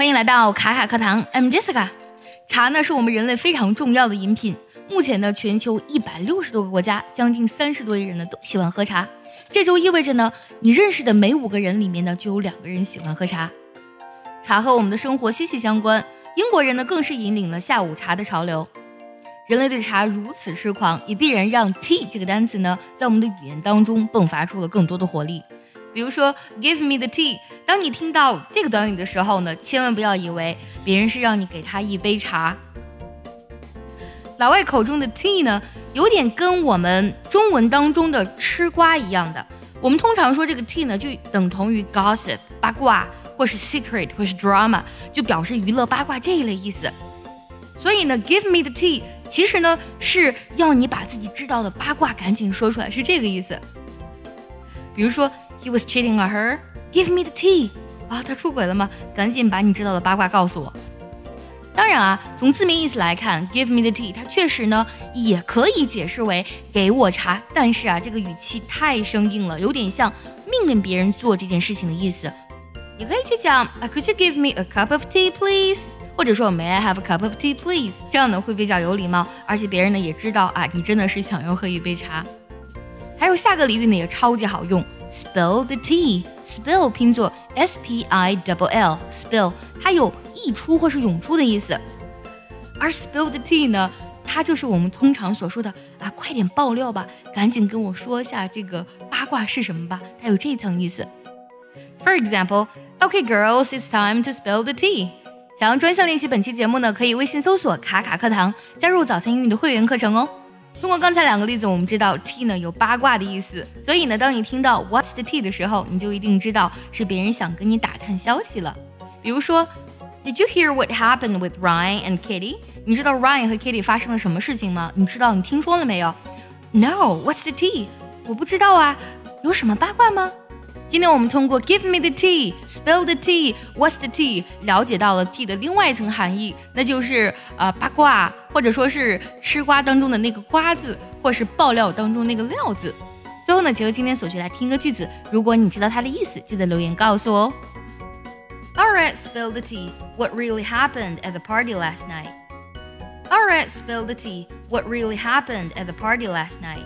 欢迎来到卡卡课堂，I'm Jessica。茶呢是我们人类非常重要的饮品。目前呢，全球一百六十多个国家，将近三十多亿人呢都喜欢喝茶。这就意味着呢，你认识的每五个人里面呢就有两个人喜欢喝茶。茶和我们的生活息息相关。英国人呢更是引领了下午茶的潮流。人类对茶如此痴狂，也必然让 tea 这个单词呢在我们的语言当中迸发出了更多的活力。比如说，Give me the tea。当你听到这个短语的时候呢，千万不要以为别人是让你给他一杯茶。老外口中的 tea 呢，有点跟我们中文当中的吃瓜一样的。我们通常说这个 tea 呢，就等同于 gossip 八卦，或是 secret，或是 drama，就表示娱乐八卦这一类意思。所以呢，Give me the tea，其实呢是要你把自己知道的八卦赶紧说出来，是这个意思。比如说。He was cheating on her. Give me the tea. 啊，他出轨了吗？赶紧把你知道的八卦告诉我。当然啊，从字面意思来看，Give me the tea，它确实呢也可以解释为给我茶。但是啊，这个语气太生硬了，有点像命令别人做这件事情的意思。你可以去讲，Could you give me a cup of tea, please？或者说，May I have a cup of tea, please？这样呢会比较有礼貌，而且别人呢也知道啊，你真的是想要喝一杯茶。还有下个俚语呢也超级好用。Spill the tea，spill 拼作 s p i l l spill，它有溢出或是涌出的意思，而 spill the tea 呢，它就是我们通常所说的啊，快点爆料吧，赶紧跟我说一下这个八卦是什么吧，它有这层意思。For example，OK girls，it's time to spill the tea。想要专项练习本期节目呢，可以微信搜索卡卡课堂，加入早餐英语的会员课程哦。通过刚才两个例子，我们知道 tea 呢有八卦的意思，所以呢，当你听到 What's the tea 的时候，你就一定知道是别人想跟你打探消息了。比如说，Did you hear what happened with Ryan and Kitty？你知道 Ryan 和 Kitty 发生了什么事情吗？你知道你听说了没有？No，What's the tea？我不知道啊，有什么八卦吗？今天我们通过 Give me the tea, spill the tea, what's the tea，了解到了 tea 的另外一层含义，那就是呃八卦，或者说是吃瓜当中的那个瓜字，或是爆料当中那个料字。最后呢，结合今天所学来听个句子，如果你知道它的意思，记得留言告诉我哦。Alright, spill the tea. What really happened at the party last night? Alright, spill the tea. What really happened at the party last night?